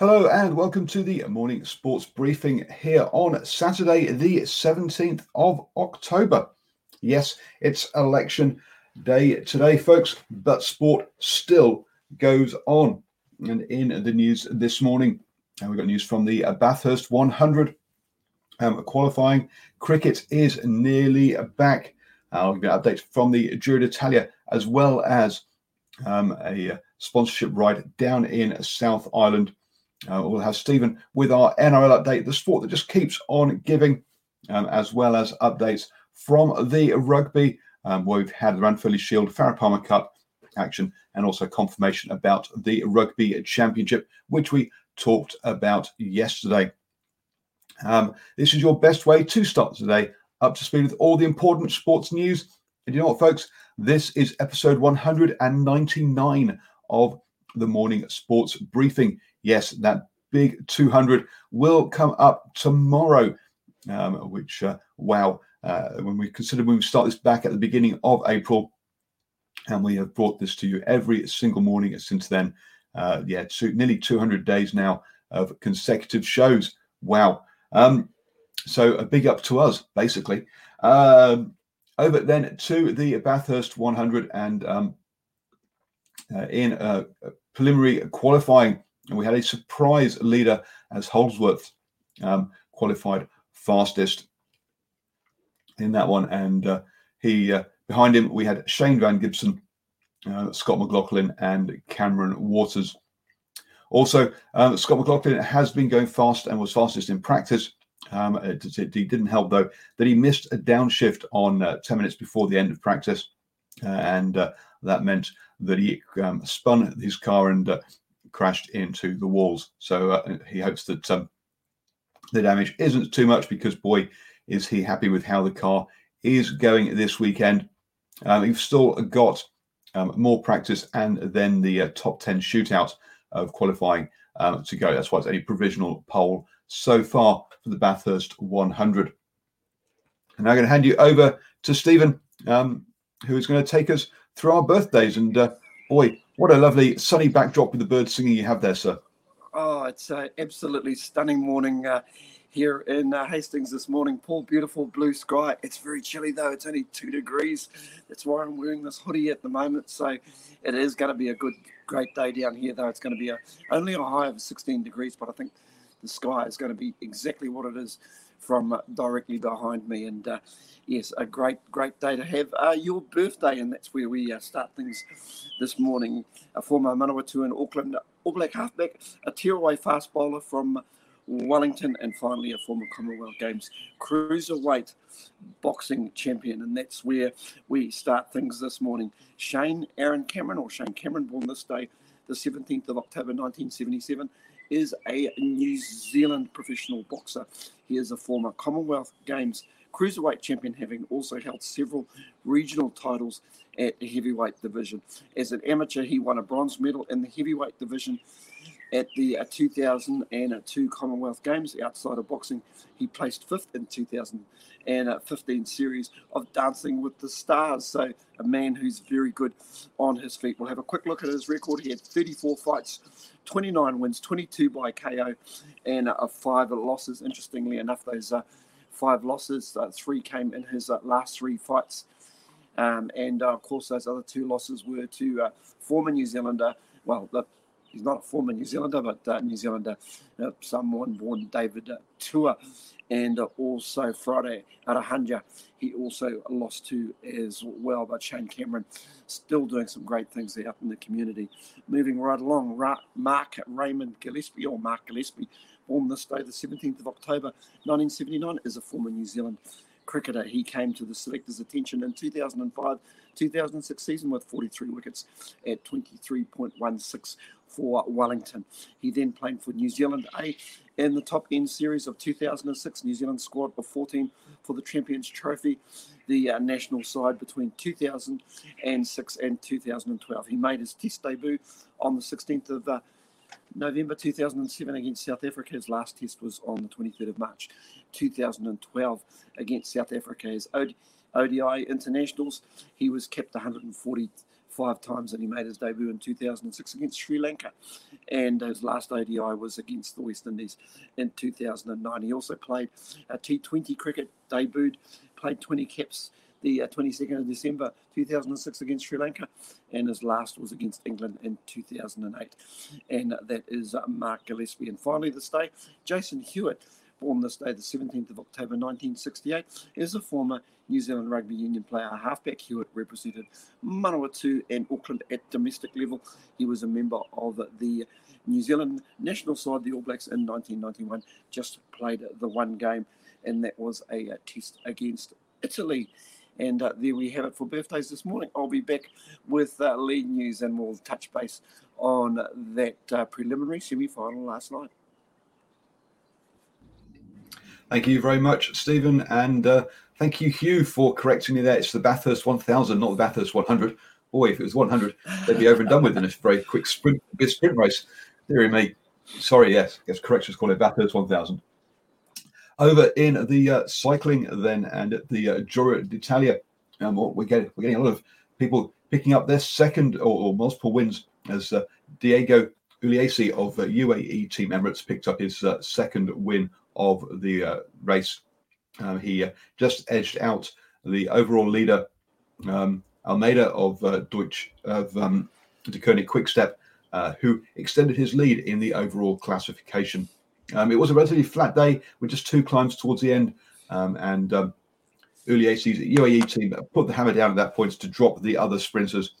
Hello and welcome to the morning sports briefing here on Saturday, the 17th of October. Yes, it's election day today, folks, but sport still goes on. And in the news this morning, and we've got news from the Bathurst 100 um, qualifying. Cricket is nearly back. I'll give you an update from the Giro d'Italia as well as um, a sponsorship ride down in South Island. Uh, we'll have Stephen with our NRL update, the sport that just keeps on giving, um, as well as updates from the rugby, um, where we've had the Ranfurly Shield, Farah Palmer Cup action, and also confirmation about the Rugby Championship, which we talked about yesterday. Um, this is your best way to start today up to speed with all the important sports news. And you know what, folks? This is episode 199 of the morning sports briefing. Yes, that big 200 will come up tomorrow, um, which, uh, wow, uh, when we consider when we start this back at the beginning of April, and we have brought this to you every single morning since then. Uh, yeah, two, nearly 200 days now of consecutive shows. Wow. Um, so a big up to us, basically. Um, over then to the Bathurst 100 and um, uh, in uh, preliminary qualifying, and we had a surprise leader as Holdsworth um, qualified fastest in that one, and uh, he uh, behind him we had Shane van Gisbergen, uh, Scott McLaughlin, and Cameron Waters. Also, um, Scott McLaughlin has been going fast and was fastest in practice. Um, it, it, it, didn't help though that he missed a downshift on uh, 10 minutes before the end of practice, uh, and uh, that meant that he um, spun his car and uh, crashed into the walls. So uh, he hopes that um, the damage isn't too much because, boy, is he happy with how the car is going this weekend. Um, we've still got um, more practice and then the uh, top 10 shootout of qualifying uh, to go. That's why it's a provisional pole so far for the Bathurst 100. And I'm going to hand you over to Stephen, um, who is going to take us through our birthdays. And uh, boy, what a lovely sunny backdrop with the birds singing you have there, sir. Oh, it's an absolutely stunning morning uh, here in uh, Hastings this morning. Paul, beautiful blue sky. It's very chilly though. It's only two degrees. That's why I'm wearing this hoodie at the moment. So it is going to be a good, great day down here, though. It's going to be a, only a high of 16 degrees, but I think the sky is going to be exactly what it is from uh, directly behind me. And uh, yes, a great, great day to have uh, your birthday, and that's where we uh, start things this morning. A former Manawatu in Auckland All Black halfback, a tearaway fast bowler from Wellington, and finally a former Commonwealth Games cruiserweight boxing champion. And that's where we start things this morning. Shane Aaron Cameron, or Shane Cameron, born this day, the 17th of October 1977 is a New Zealand professional boxer. He is a former Commonwealth Games cruiserweight champion, having also held several regional titles at the heavyweight division. As an amateur, he won a bronze medal in the heavyweight division at the uh, 2002 Commonwealth Games outside of boxing. He placed fifth in 2015 series of Dancing with the Stars. So a man who's very good on his feet. We'll have a quick look at his record. He had 34 fights, 29 wins, 22 by KO, and uh, five losses. Interestingly enough, those uh, five losses, uh, three came in his uh, last three fights. Um, and uh, of course, those other two losses were to uh, former New Zealander. Well, the, he's not a former New Zealander, but uh, New Zealander, uh, someone born David Tua, and uh, also Friday Ahunanya. He also lost to as well, but Shane Cameron still doing some great things out in the community. Moving right along, Ra- Mark Raymond Gillespie, or Mark Gillespie, born this day, the 17th of October 1979, is a former New Zealand cricketer. He came to the selectors' attention in 2005 2006 season with 43 wickets at 23.16 for Wellington. He then played for New Zealand A in the top end series of 2006. New Zealand squad of 14 for the Champions Trophy, the uh, national side between 2006 and 2012. He made his Test debut on the 16th of uh, November 2007 against South Africa. His last test was on the 23rd of March 2012 against South Africa. His ODI internationals, he was kept 145 times and he made his debut in 2006 against Sri Lanka. And his last ODI was against the West Indies in 2009. He also played a T20 cricket, debuted, played 20 caps the uh, 22nd of December 2006 against Sri Lanka, and his last was against England in 2008. And that is uh, Mark Gillespie. And finally, this day, Jason Hewitt, born this day, the 17th of October 1968, is a former New Zealand Rugby Union player. Halfback Hewitt represented Manawatu and Auckland at domestic level. He was a member of the New Zealand national side, the All Blacks, in 1991. Just played the one game, and that was a, a test against Italy. And uh, there we have it for birthdays this morning. I'll be back with uh, lead news and we'll touch base on that uh, preliminary semi final last night. Thank you very much, Stephen. And uh, thank you, Hugh, for correcting me there. It's the Bathurst 1000, not the Bathurst 100. Boy, if it was 100, they'd be over and done with in a very quick sprint, sprint race. Dear me. Sorry, yes. I guess corrections call it Bathurst 1000. Over in the uh, cycling, then, and at the uh, Giro d'Italia, um, we're, getting, we're getting a lot of people picking up their second or, or multiple wins as uh, Diego Ulissi of uh, UAE Team Emirates picked up his uh, second win of the uh, race. Uh, he uh, just edged out the overall leader, um, Almeida of Deutsch of um, Deceuninck Quickstep, who extended his lead in the overall classification. Um, it was a relatively flat day with just two climbs towards the end, um, and um, Ulissi's UAE team put the hammer down at that point to drop the other sprinters,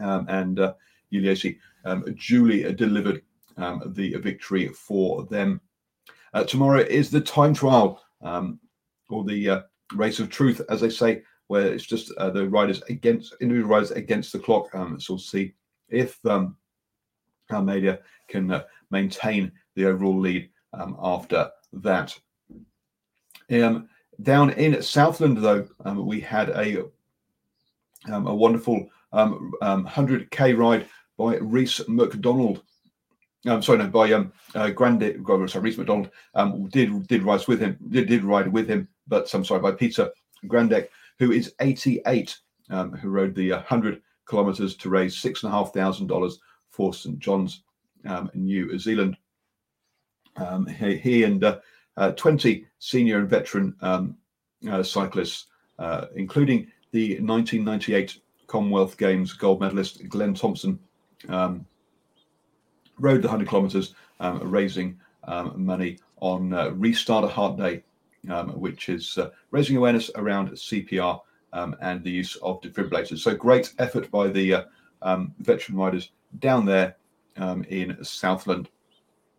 um, and uh, um, duly delivered um, the victory for them. Uh, tomorrow is the time trial, um, or the uh, race of truth, as they say, where it's just uh, the riders against individual riders against the clock. So we'll see if um, Almeida can uh, maintain the overall lead um, after that. Um, down in Southland, though, um, we had a um, a wonderful 100k um, um, ride by Reese McDonald. Sorry, no, by um, uh, sorry, Reese McDonald did did ride with him, did, did ride with him, but I'm sorry, by Peter Grandek, who is 88, um, who rode the 100 kilometres to raise six and a half thousand dollars for St John's, New Zealand. Um, he, he, and uh, uh, 20 senior and veteran um, uh, cyclists, uh, including the 1998 Commonwealth Games gold medalist Glenn Thompson, um, rode the 100 kilometres, um, raising um, money on uh, Restart a Heart Day, um, which is uh, raising awareness around CPR and the use of defibrillators. So great effort by the veteran riders down there in Southland.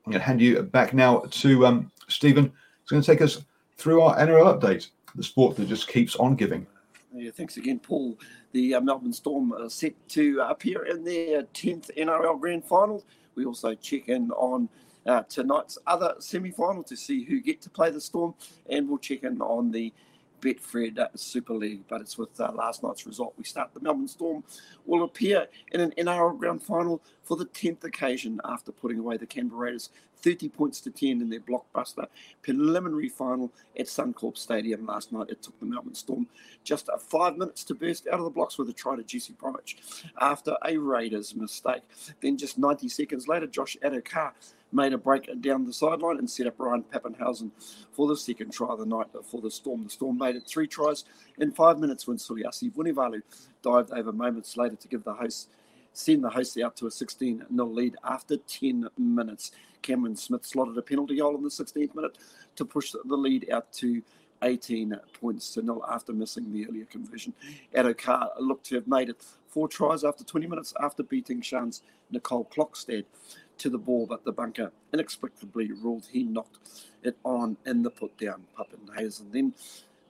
I'm going to hand you back now to um, Stephen. He's going to take us through our NRL update, the sport that just keeps on giving. Yeah, thanks again, Paul. The uh, Melbourne Storm are set to appear in their 10th NRL Grand Final. We also check in on uh, tonight's other semi final to see who get to play the Storm, and we'll check in on the Betfred Super League, but it's with uh, last night's result. We start the Melbourne Storm will appear in an NRL Grand Final for the 10th occasion after putting away the Canberra Raiders 30 points to 10 in their blockbuster preliminary final at Suncorp Stadium last night. It took the Melbourne Storm just uh, five minutes to burst out of the blocks with a try to Jesse Bromwich after a Raiders mistake. Then just 90 seconds later, Josh Addo-Carr made a break down the sideline and set up Ryan Papenhuyzen for the second try of the night for the Storm. The Storm made it three tries in five minutes when Suliasi Vunivalu dived over moments later to give the hosts send the hosts out to a 16 0 lead after 10 minutes. Cameron Smith slotted a penalty goal in the 16th minute to push the lead out to 18 points to nil after missing the earlier conversion. Addo-Carr looked to have made it four tries after 20 minutes after beating Shan's Nicole Klokstad to the ball, but the bunker inexplicably ruled he knocked it on in the put down. Papenhuyzen then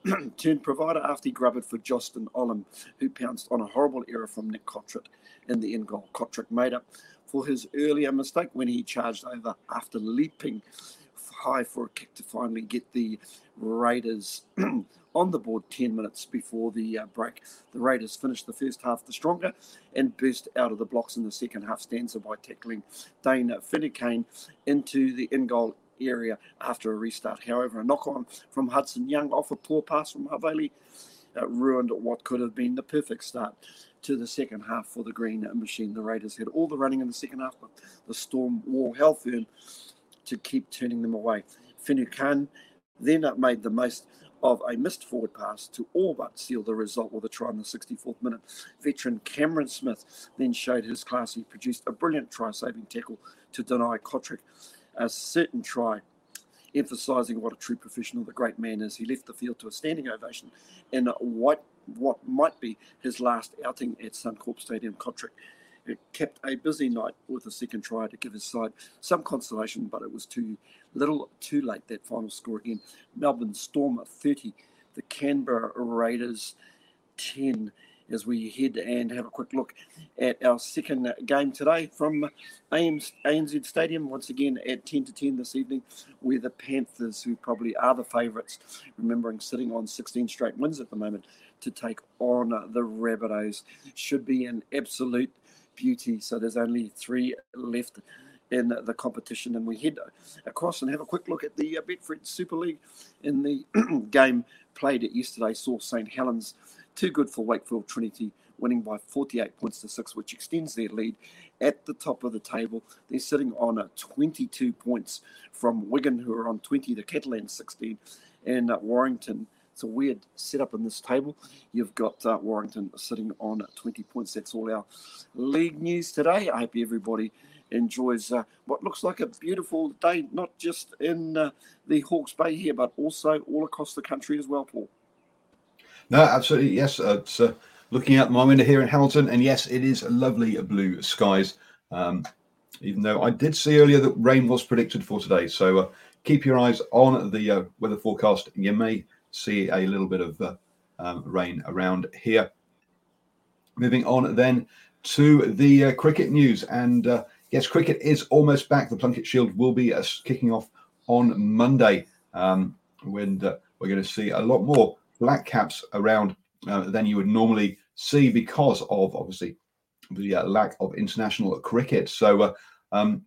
turned provider after he grubbed for Justin Olam, who pounced on a horrible error from Nick Cotric in the end goal. Cotric made up for his earlier mistake when he charged over after leaping high for a kick to finally get the Raiders on the board 10 minutes before the uh, break. The Raiders finished the first half the stronger and burst out of the blocks in the second half stanza by tackling Dale Finucane into the in goal area after a restart. However, a knock on from Hudson Young off a poor pass from Havili uh, ruined what could have been the perfect start to the second half for the Green Machine. The Raiders had all the running in the second half, but the Storm wore hell firm to keep turning them away. Finucane then made the most of a missed forward pass to all but seal the result with a try in the 64th minute. Veteran Cameron Smith then showed his class. He produced a brilliant try saving tackle to deny Cotric a certain try, emphasising what a true professional the great man is. He left the field to a standing ovation in what, what might be his last outing at Suncorp Stadium. Cotric kept a busy night with a second try to give his side some consolation, but it was too little too late. That final score again Melbourne Storm 30, the Canberra Raiders 10. As we head and have a quick look at our second game today from ANZ Stadium, once again at 10 to 10 this evening, where the Panthers, who probably are the favourites, remembering sitting on 16 straight wins at the moment, to take on the Rabbitohs, should be an absolute beauty. So there's only three left in the competition, and we head across and have a quick look at the uh, Betfred Super League. In the game played at yesterday, saw St Helens too good for Wakefield Trinity, winning by 48 points to six, which extends their lead at the top of the table. They're sitting on a 22 points from Wigan, who are on 20, the Catalans 16, and uh, Warrington it's a weird setup in this table. You've got uh, Warrington sitting on 20 points. That's all our league news today. I hope everybody enjoys uh, what looks like a beautiful day, not just in uh, the Hawke's Bay here, but also all across the country as well, Paul. No, absolutely. Yes. Uh, it's uh, looking out my window here in Hamilton, and yes, it is lovely blue skies. Um, even though I did see earlier that rain was predicted for today. So uh, keep your eyes on the weather forecast. You may see a little bit of uh, um, rain around here. Moving on then to the uh, cricket news. And uh, yes, cricket is almost back. The Plunket Shield will be uh, kicking off on Monday um, when uh, we're going to see a lot more black caps around uh, than you would normally see because of obviously the lack of international cricket. So um,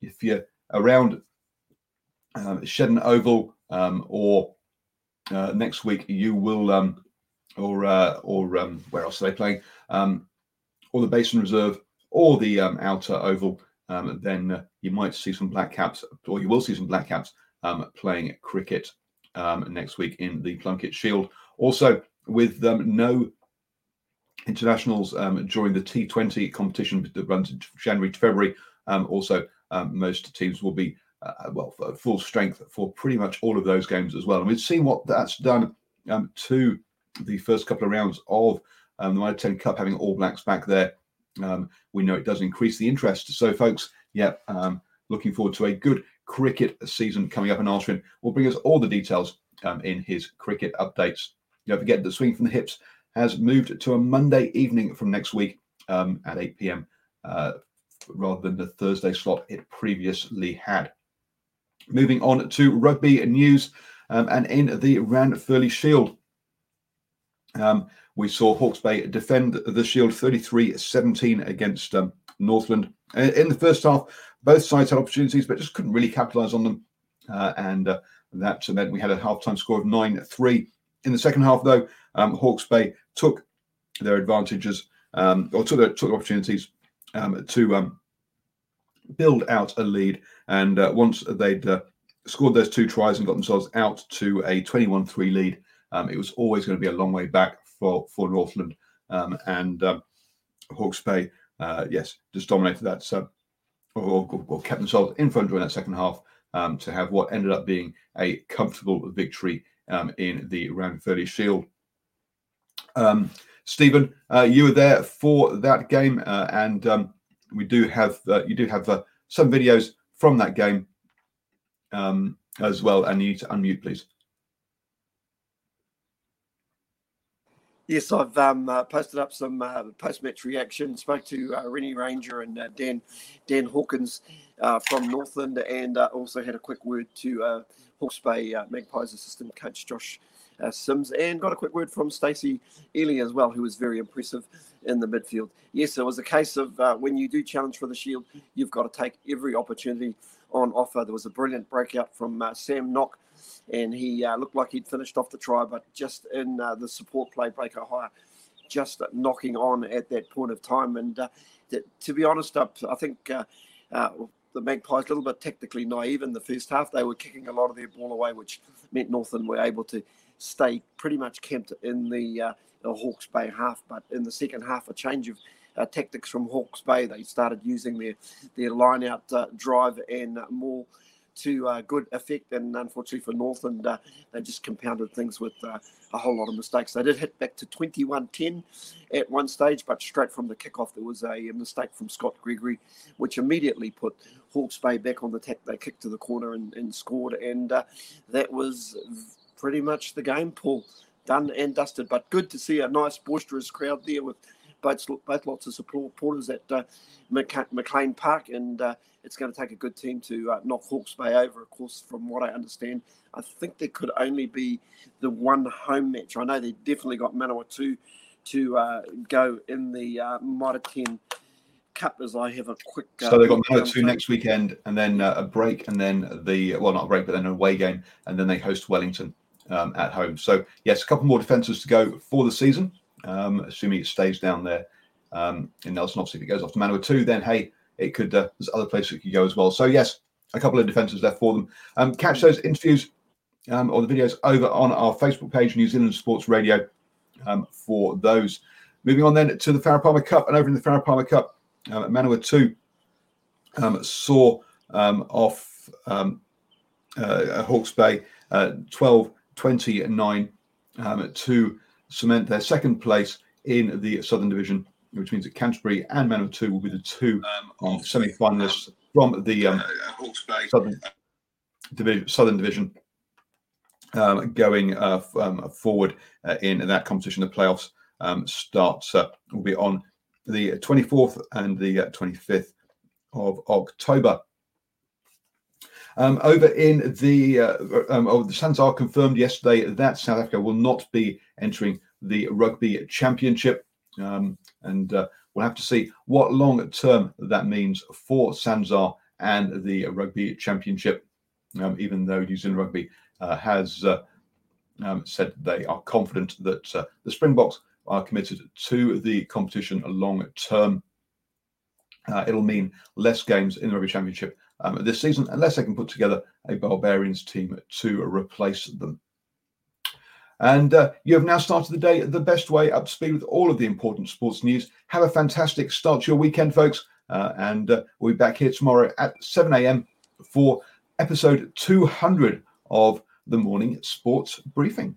if you're around um, Shedden Oval um, or uh, next week you will um, or uh, or um, where else are they playing um, or the Basin Reserve or the um, Outer Oval, um, then uh, you might see some black caps or you will see some black caps um, playing cricket um, next week in the Plunket Shield. Also, with um, no internationals um, during the T20 competition that runs in January to February, um, also um, most teams will be uh, well, full strength for pretty much all of those games as well. And we've seen what that's done um, to the first couple of rounds of um, the Mitre 10 Cup, having All Blacks back there. Um, we know it does increase the interest. So, folks, yeah, um, looking forward to a good cricket season coming up. And Ashwin will bring us all the details um, in his cricket updates. Don't forget that Swing from the Hips has moved to a Monday evening from next week um, at 8 p.m. Uh, rather than the Thursday slot it previously had. Moving on to rugby news, um, and in the Ranfurly Shield, Um, we saw Hawke's Bay defend the Shield 33 17 against um, Northland. In the first half, both sides had opportunities, but just couldn't really capitalise on them. Uh, and uh, that meant we had a half-time score of 9 3. In the second half, though, um, Hawke's Bay took their advantages um, or took, their, took opportunities um, to um, build out a lead. And uh, once they'd uh, scored those two tries and got themselves out to a 21 3 lead, um, it was always going to be a long way back for, for Northland. Um, and Hawke's Bay, uh, yes, just dominated that. So, or, or, or, kept themselves in front during that second half um, to have what ended up being a comfortable victory um, in the round 30 Shield. Um, Stephen, uh, you were there for that game, uh, and um, we do have uh, you do have uh, some videos from that game um, as well. And you need to unmute, please. Yes, I've um, uh, posted up some uh, post-match reaction. Spoke to uh, Rene Ranger and uh, Dan Dan Hawkins uh, from Northland, and uh, also had a quick word to Hawke's Bay Magpies assistant coach Josh Sims, and got a quick word from Stacey Ili as well, who was very impressive in the midfield. Yes, it was a case of when you do challenge for the Shield, you've got to take every opportunity on offer. There was a brilliant breakout from Sam Knock and he uh, looked like he'd finished off the try, but just in uh, the support play, Breaker High, just knocking on at that point of time. And uh, to be honest, I, I think uh, uh, the Magpies a little bit technically naive in the first half. They were kicking a lot of their ball away, which meant Northern were able to stay pretty much camped in the, uh, the Hawke's Bay half. But in the second half, a change of uh, tactics from Hawke's Bay. They started using their their line out uh, drive and more to uh, good effect. And unfortunately for Northland, uh, they just compounded things with uh, a whole lot of mistakes. They did hit back to 21 10 at one stage, but straight from the kickoff, there was a mistake from Scott Gregory, which immediately put Hawke's Bay back on the tack. They kicked to the corner and, and scored. And uh, that was pretty much the game, Paul. Done and dusted, but good to see a nice boisterous crowd there with both, both lots of supporters at uh, McLean Park, and uh, it's going to take a good team to uh, knock Hawke's Bay over. Of course, from what I understand, I think there could only be the one home match. I know they definitely got Manawatu to uh, go in the uh, Mitre 10 Cup as I have a quick. Uh, so they've got Manawatu next weekend, and then uh, a break, and then the well, not a break, but then an away game, and then they host Wellington um, at home. So yes, a couple more defences to go for the season um, assuming it stays down there um, in Nelson. Obviously, if it goes off to Manawatu, then hey, it could. Uh, there's other places it could go as well. So yes, a couple of defences left for them. Um, catch those interviews um, or the videos over on our Facebook page, New Zealand Sports Radio, um, for those. Moving on then to the Farah Palmer Cup, and over in the Farah Palmer Cup, um, Manawatu um, saw um, off um, uh, Hawke's Bay uh, 12 29 um, to cement their second place in the Southern Division, which means that Canterbury and Manawatu will be the two um, semi-finalists from the uh, Southern, Division, Southern Division um, going uh, um, forward uh, in that competition. The playoffs um, starts uh, will be on the 24th and the 25th uh, of October. Um, over in the, uh, um, oh, the SANZAAR confirmed yesterday that South Africa will not be entering the Rugby Championship. Um, and uh, we'll have to see what long term that means for Sanzar and the Rugby Championship, um, even though New Zealand Rugby uh, has uh, um, said they are confident that uh, the Springboks are committed to the competition long term. Uh, it'll mean less games in the Rugby Championship um, this season unless they can put together a Barbarians team to replace them. And uh, you have now started the day the best way up to speed with all of the important sports news. Have a fantastic start to your weekend, folks. Uh, and uh, we'll be back here tomorrow at 7 a.m. for episode 200 of the morning sports briefing.